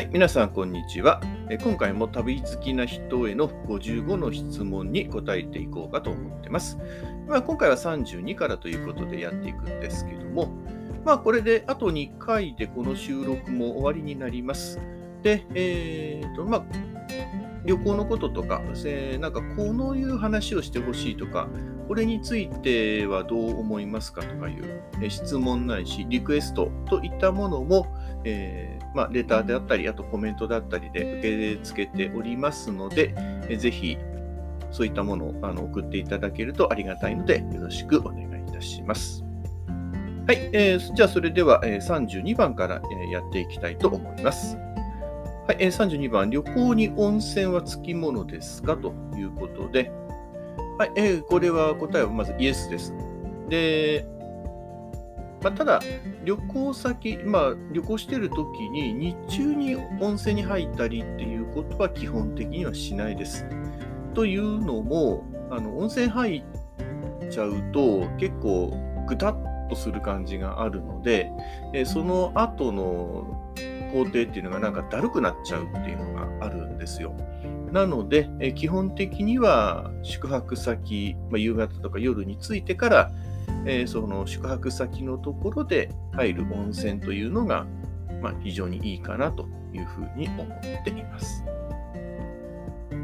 はい、皆さん、こんにちは。え今回も旅好きな人への55の質問に答えていこうかと思ってます。まあ、今回は32からということでやっていくんですけども、まあ、これであと2回でこの収録も終わりになります。で、えーと、まあ、旅行のこととか、えー、なんかこのいう話をしてほしいとか、これについてはどう思いますかとかいう、質問ないし、リクエストといったものも、えー、まあ、レターであったり、あとコメントだったりで受け付けておりますので、えー、ぜひそういったものをあの送っていただけるとありがたいので、よろしくお願いいたします。はい、えー、じゃあそれでは、え、32番から、え、やっていきたいと思います。はい、えー、32番、旅行に温泉はつきものですか？ということで、はい、えー、これは答えはまずイエスです。で、まあ、ただ、旅行先、まあ、旅行してるときに日中に温泉に入ったりっていうことは基本的にはしないです。というのも、あの温泉入っちゃうと結構ぐたっとする感じがあるので、えその後の工程っていうのがなんかだるくなっちゃうっていうのがあるんですよ。なので、え基本的には宿泊先、まあ、夕方とか夜に着いてから、えー、その宿泊先のところで入る温泉というのが、まあ、非常にいいかなというふうに思っています。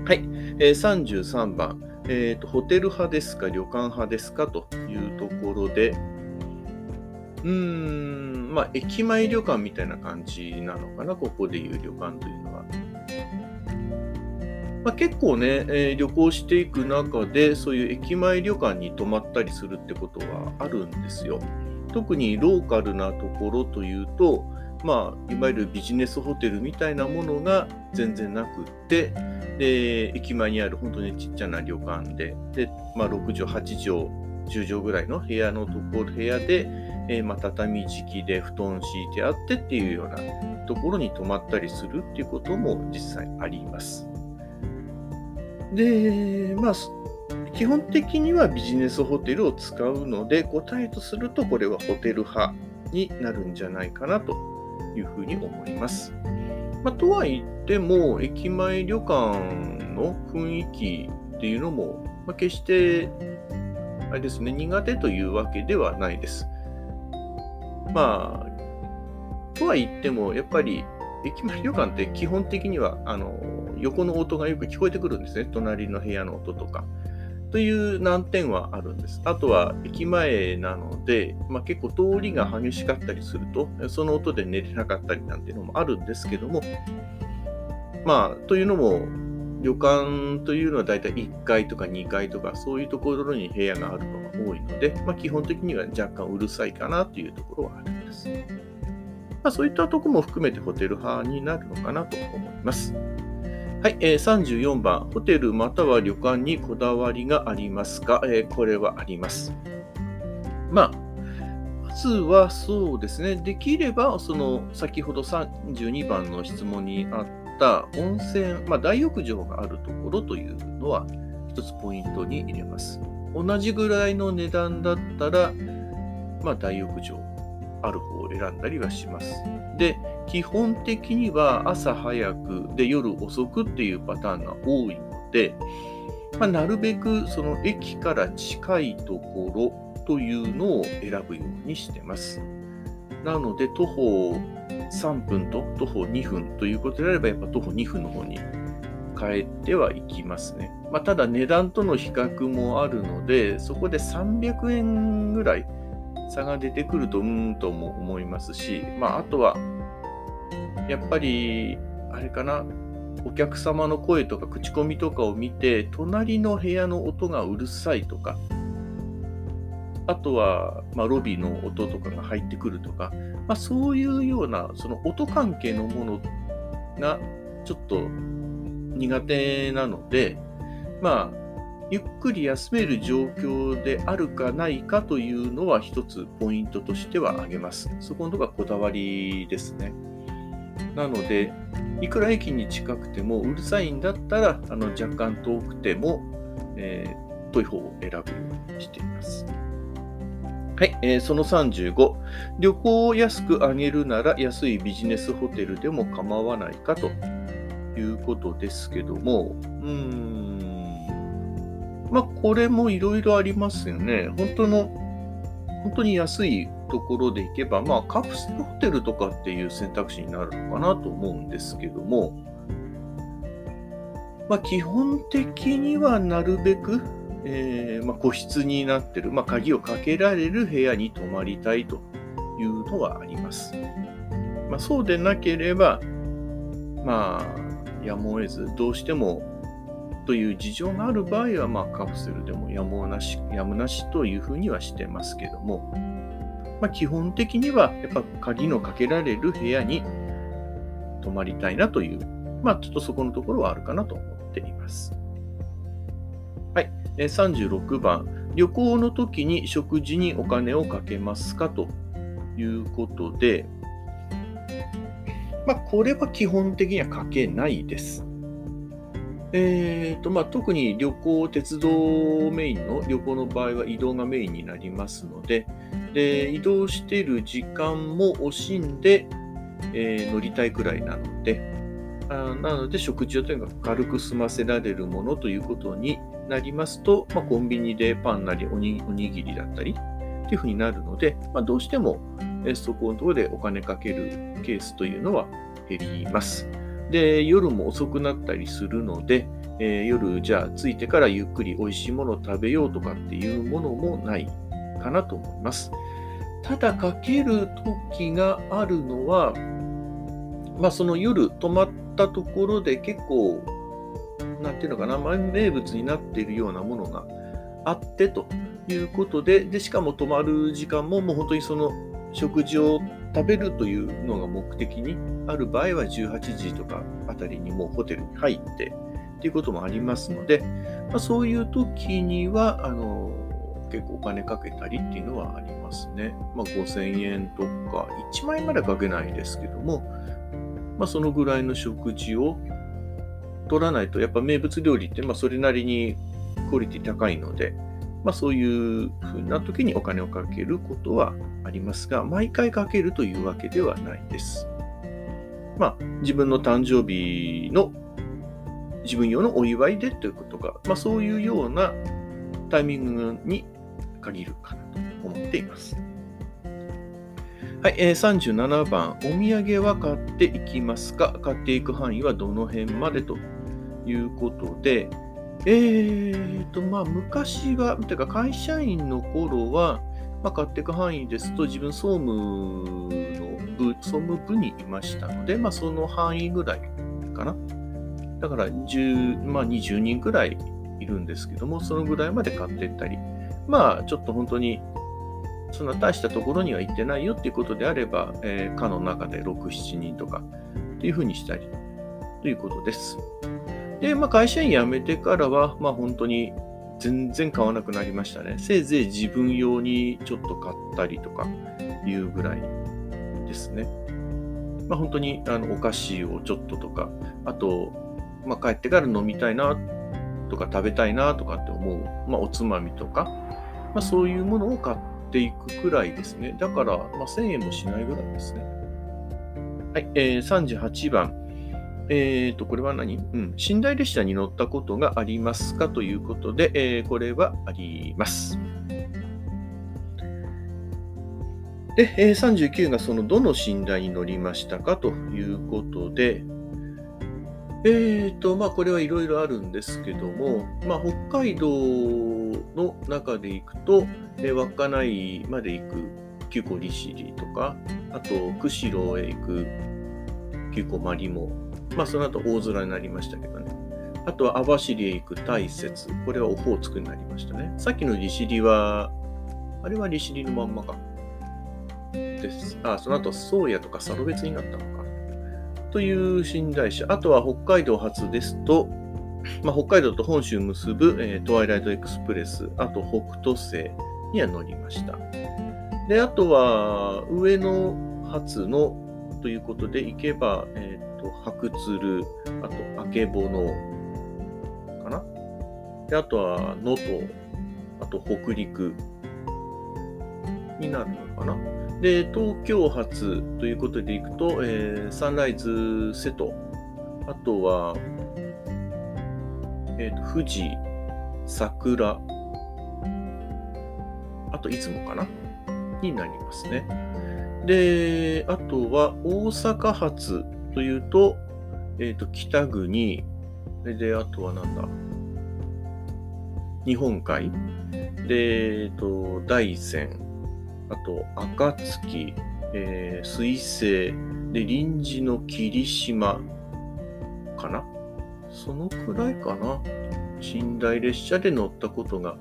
はい、えー、33番、えーと、ホテル派ですか、旅館派ですかというところで、うーん、まあ、駅前旅館みたいな感じなのかな、ここでいう旅館というのは。まあ、結構ね、えー、旅行していく中で、そういう駅前旅館に泊まったりするってことはあるんですよ。特にローカルなところというと、まあ、いわゆるビジネスホテルみたいなものが全然なくって、で、駅前にある本当にちっちゃな旅館で、で、まあ、6畳、8畳、10畳ぐらいの部屋のところ、部屋で、えー、まあ、畳敷きで布団敷いてあってっていうようなところに泊まったりするっていうことも実際あります。で、まあ、基本的にはビジネスホテルを使うので、答えとすると、これはホテル派になるんじゃないかなというふうに思います。まあ、とは言っても、駅前旅館の雰囲気っていうのも、まあ、決して、あれですね、苦手というわけではないです。まあ、とは言っても、やっぱり駅前旅館って基本的には、あの、横の音がよく聞こえてくるんですね。隣の部屋の音とか。という難点はあるんです。あとは駅前なので、まあ、結構通りが激しかったりすると、その音で寝れなかったりなんていうのもあるんですけども、まあ、というのも、旅館というのはだいたい1階とか2階とかそういうところに部屋があるのが多いので、まあ、基本的には若干うるさいかなというところはあるんです。まあ、そういったとこも含めてホテル派になるのかなと思います。はい、えー、34番、ホテルまたは旅館にこだわりがありますか、えー、これはあります。まあ、まずはそうですね、できれば、その先ほど32番の質問にあった温泉、まあ、大浴場があるところというのは、一つポイントに入れます。同じぐらいの値段だったら、まあ、大浴場ある方を選んだりはします。で、基本的には朝早くで夜遅くっていうパターンが多いので、まあ、なるべくその駅から近いところというのを選ぶようにしてます。なので、徒歩3分と徒歩2分ということであれば、やっぱ徒歩2分の方に変えてはいきますね。まあ、ただ値段との比較もあるので、そこで300円ぐらい差が出てくると、うーんとも思いますし、まあ、あとは、やっぱり、あれかな、お客様の声とか口コミとかを見て、隣の部屋の音がうるさいとか、あとは、まあ、ロビーの音とかが入ってくるとか、まあ、そういうような、その音関係のものがちょっと苦手なので、まあ、ゆっくり休める状況であるかないかというのは一つポイントとしては挙げます。そこのとこがこだわりですね。なので、いくら駅に近くてもうるさいんだったら、あの若干遠くても、えー、遠い方を選ぶようにしています。はい、えーその35、旅行を安く上げるなら安いビジネスホテルでも構わないかということですけども、うーん、まあ、これもいろいろありますよね。本当の、本当に安いところで行けば、まあ、カプセルホテルとかっていう選択肢になるのかなと思うんですけども、まあ、基本的にはなるべく、えーまあ、個室になってる、まあ、鍵をかけられる部屋に泊まりたいというのはあります。まあ、そうでなければ、まあ、やむを得ず、どうしてもという事情がある場合は、まあ、カプセルでもやむなしやむなしというふうにはしてますけども、まあ、基本的には、やっぱ鍵のかけられる部屋に泊まりたいなという、まあ、ちょっとそこのところはあるかなと思っています。はい。36番、旅行の時に食事にお金をかけますかということで、まあ、これは基本的にはかけないです。えーとまあ、特に旅行、鉄道メインの旅行の場合は移動がメインになりますので、で移動している時間も惜しんで、えー乗りたいくらいなので、あなので食事をとにかく軽く済ませられるものということになりますと、まあ、コンビニでパンなりおにぎりだったりっていうふうになるので、まあ、どうしてもそこのところでお金かけるケースというのは減ります。で、夜も遅くなったりするので、えー夜じゃあ着いてからゆっくり美味しいものを食べようとかっていうものもないかなと思います。ただかける時があるのは、まあその夜泊まったところで結構、なんていうのかな、名物になっているようなものがあってということで、で、しかも泊まる時間ももう本当にその食事を食べるというのが目的にある場合は18時とかあたりにもうホテルに入ってっていうこともありますので、まあ、そういう時にはあの結構お金かけたりっていうのはありますね。まあ、5000円とか1万円までかけないですけども、まあ、そのぐらいの食事を取らないとやっぱ名物料理ってまあそれなりにクオリティ高いので、まあ、そういうふうな時にお金をかけることはありますが、毎回かけるというわけではないです。まあ、自分の誕生日の自分用のお祝いでということが、まあ、そういうようなタイミングに限るかなと思っています。はい、えー37番、お土産は買っていきますか？買っていく範囲はどの辺までということで、えーと、まあ、昔は、てか会社員の頃は、まあ、買っていく範囲ですと、自分総務の部、総務部にいましたので、まあ、その範囲ぐらいかな。だから10、まあ、20人ぐらいいるんですけども、そのぐらいまで買っていったり、まあ、ちょっと本当に、そんな大したところには行ってないよっていうことであれば、えー、課の中で6、7人とかっていうふうにしたりということです。で、まあ、会社員辞めてからは、まあ、本当に全然買わなくなりましたね。せいぜい自分用にちょっと買ったりとかいうぐらいですね。まあ、本当にあのお菓子をちょっととか、あと、まあ、帰ってから飲みたいなとか食べたいなとかって思う、まあ、おつまみとか、まあ、そういうものを買っていくくらいですね。だから、まあ、1000円もしないぐらいですね。はい、えー、38番。えーと、これは何？うん。寝台列車に乗ったことがありますかということで、えーこれはあります。で、えー39がそのどの寝台に乗りましたかということで、えーと、まあ、これはいろいろあるんですけども、まあ、北海道の中で行くと、えー稚内まで行く旧古利尻とか、あと、釧路へ行く旧古マリモ、まあ、その後大空になりましたけどね。あとは網走へ行く大雪、これはオホーツクになりましたね。さっきの利尻は、あれは利尻のまんまか。です。あ、その後、宗谷とか佐渡別になったのか。という寝台車。あとは北海道発ですと、まあ、北海道と本州を結ぶ、えートワイライトエクスプレス、あと北斗星には乗りました。で、あとは上野発のということで行けば、えっ、と、白鶴、あと、あけぼのかな？で、あとは能登、あと北陸になるのかな？で、東京発ということでいくと、えー、サンライズ瀬戸、あとは、えーと、富士、桜、あと出雲かな？になりますね。で、あとは大阪発というと、えっ、ー、と、北国、で、あとはなんだ、日本海、で、えっ、ー、と、大山、あと、暁、えー、水星、で、臨時の霧島かな？そのくらいかな。寝台列車で乗ったことが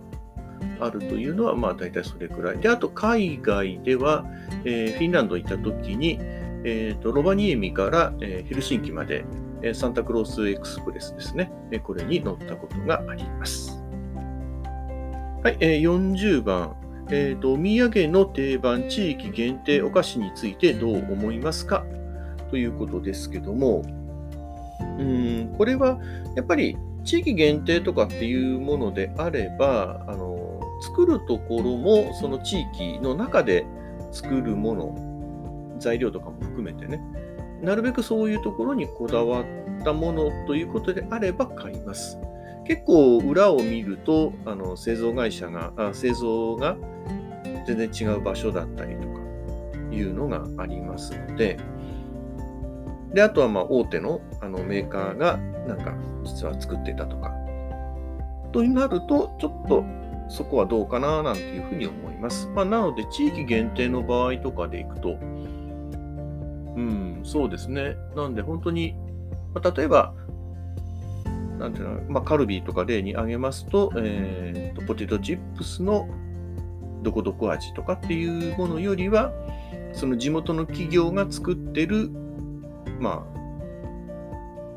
あるというのは、まあ大体それくらい。で、あと海外では、えー、フィンランド行った時に、えーと、ロバニエミから、えー、ヘルシンキまで、えー、サンタクロースエクスプレスですね、えー、これに乗ったことがあります。はい、えー、40番、えーと、お土産の定番地域限定お菓子についてどう思いますか？ということですけども、うんこれはやっぱり地域限定とかっていうものであれば、あの作るところもその地域の中で作るもの、材料とかも含めてね、なるべくそういうところにこだわったものということであれば買います。結構裏を見ると、あの製造会社があ、製造が全然違う場所だったりとかいうのがありますので、で、あとはまあ大手のあのメーカーがなんか実は作ってたとか、となると、ちょっとそこはどうかななんていうふうに思います。まあ、なので、地域限定の場合とかでいくと、うん、そうですね。なんで、本当に、まあ、例えば、なんていうの、まあ、カルビーとか例に挙げますと、えーと、ポテトチップスのどこどこ味とかっていうものよりは、その地元の企業が作ってる、ま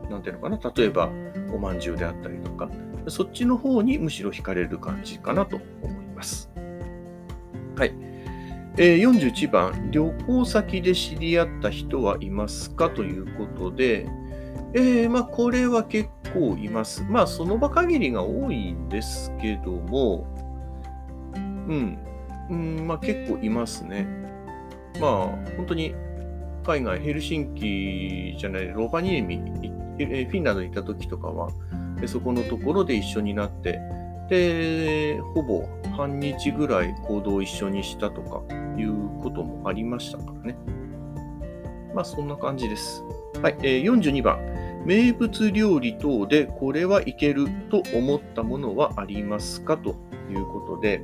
あ、なんていうのかな、例えば、おまんじゅうであったりとか、そっちの方にむしろ惹かれる感じかなと思います。はい。えー、41番、旅行先で知り合った人はいますかということで、えー、まあ、これは結構います。まあ、その場限りが多いんですけども、うん、うん、まあ結構いますね。まあ、本当に海外、ヘルシンキじゃない、ローバニエミ、フィンランドに行った時とかは、でそこのところで一緒になって、で、ほぼ半日ぐらい行動を一緒にしたとかいうこともありましたからね。まあそんな感じです。はい、えー、42番。名物料理等でこれはいけると思ったものはありますか？ということで、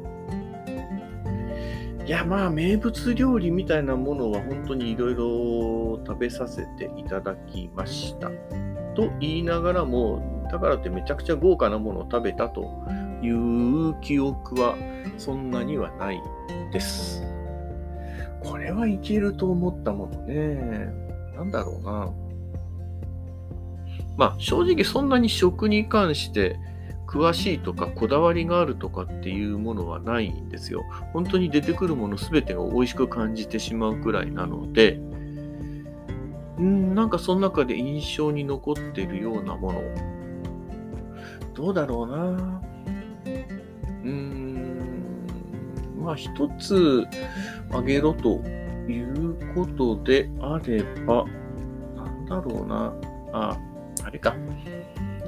いやまあ名物料理みたいなものは本当にいろいろ食べさせていただきました。と言いながらもだからってめちゃくちゃ豪華なものを食べたという記憶はそんなにはないです。これはいけると思ったものね。なんだろうな。まあ正直そんなに食に関して詳しいとかこだわりがあるとかっていうものはないんですよ。本当に出てくるもの全てが美味しく感じてしまうくらいなので、んなんかその中で印象に残ってるようなものどうだろうな。うーん、まあ一つあげろということであれば、なんだろうな。あ、あれか。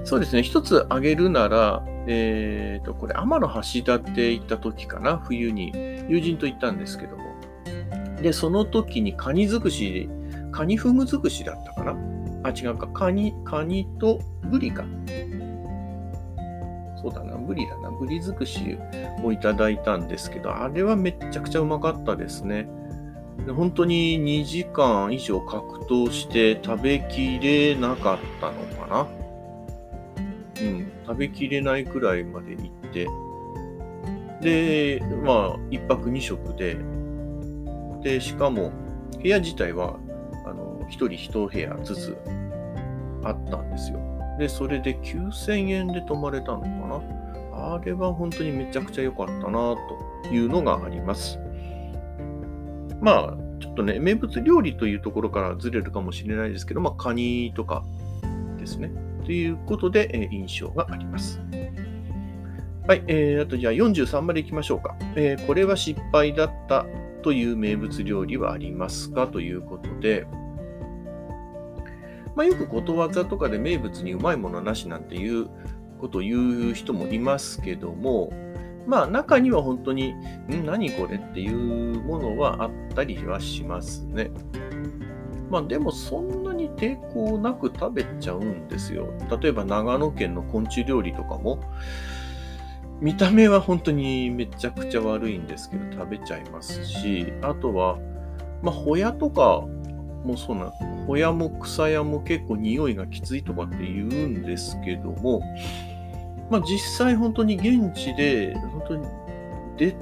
そうですね。一つあげるなら、えっ、ー、と、これ、天橋立行った時かな。冬に。友人と行ったんですけども。で、その時にカニ尽くし、カニフグ尽くしだったかな。あ、違うか。カニ、カニとブリか。そうだな、ブリだな、ブリ尽くしをいただいたんですけど、あれはめっちゃくちゃうまかったですね。本当に2時間以上格闘して食べきれなかったのかな。うん、食べきれないくらいまで行って、で、まあ、1泊2食で、で、しかも、部屋自体は、あの、1人1部屋ずつあったんですよ。で、それで9000円で泊まれたのかな？あれは本当にめちゃくちゃ良かったなというのがあります。まあ、ちょっとね、名物料理というところからずれるかもしれないですけど、まあ、カニとかですね。ということで、え、印象があります。はい、えー、あとじゃあ43までいきましょうか。えー、これは失敗だったという名物料理はありますか？ということで、まあ、よくことわざとかで名物にうまいものなしなんていうことを言う人もいますけども、まあ中には本当に、ん？何これっていうものはあったりはしますね。まあでもそん抵抗なく食べちゃうんですよ。例えば長野県の昆虫料理とかも、見た目は本当にめちゃくちゃ悪いんですけど食べちゃいますし、あとは、まあホヤとかもそうな、ホヤも草屋も結構匂いがきついとかって言うんですけども、まあ実際本当に現地で、本当にで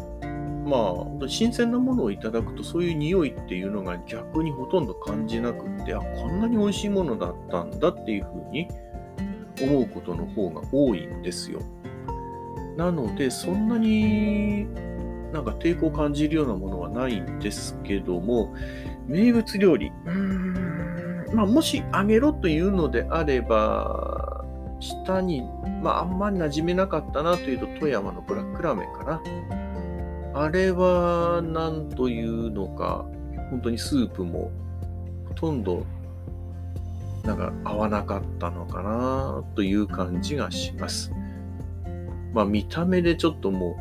まあ、新鮮なものをいただくと、そういう匂いっていうのが逆にほとんど感じなくって、あ、こんなに美味しいものだったんだっていうふうに思うことの方が多いんですよ。なので、そんなになんか抵抗を感じるようなものはないんですけども、名物料理、まあ、もしあげろというのであれば、下に、まあ、あんまり馴染めなかったなというと、富山のブラックラーメンかな。あれは何というのか、本当にスープもほとんどなんか合わなかったのかなという感じがします。まあ見た目でちょっとも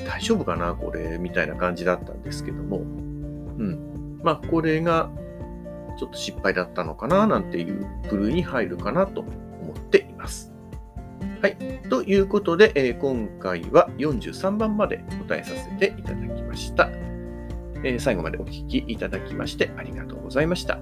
う大丈夫かなこれみたいな感じだったんですけども、うん。まあこれがちょっと失敗だったのかななんていう部類に入るかなと思っています。はい。ということで、えー、今回は43番まで答えさせていただきました。えー、最後までお聴きいただきましてありがとうございました。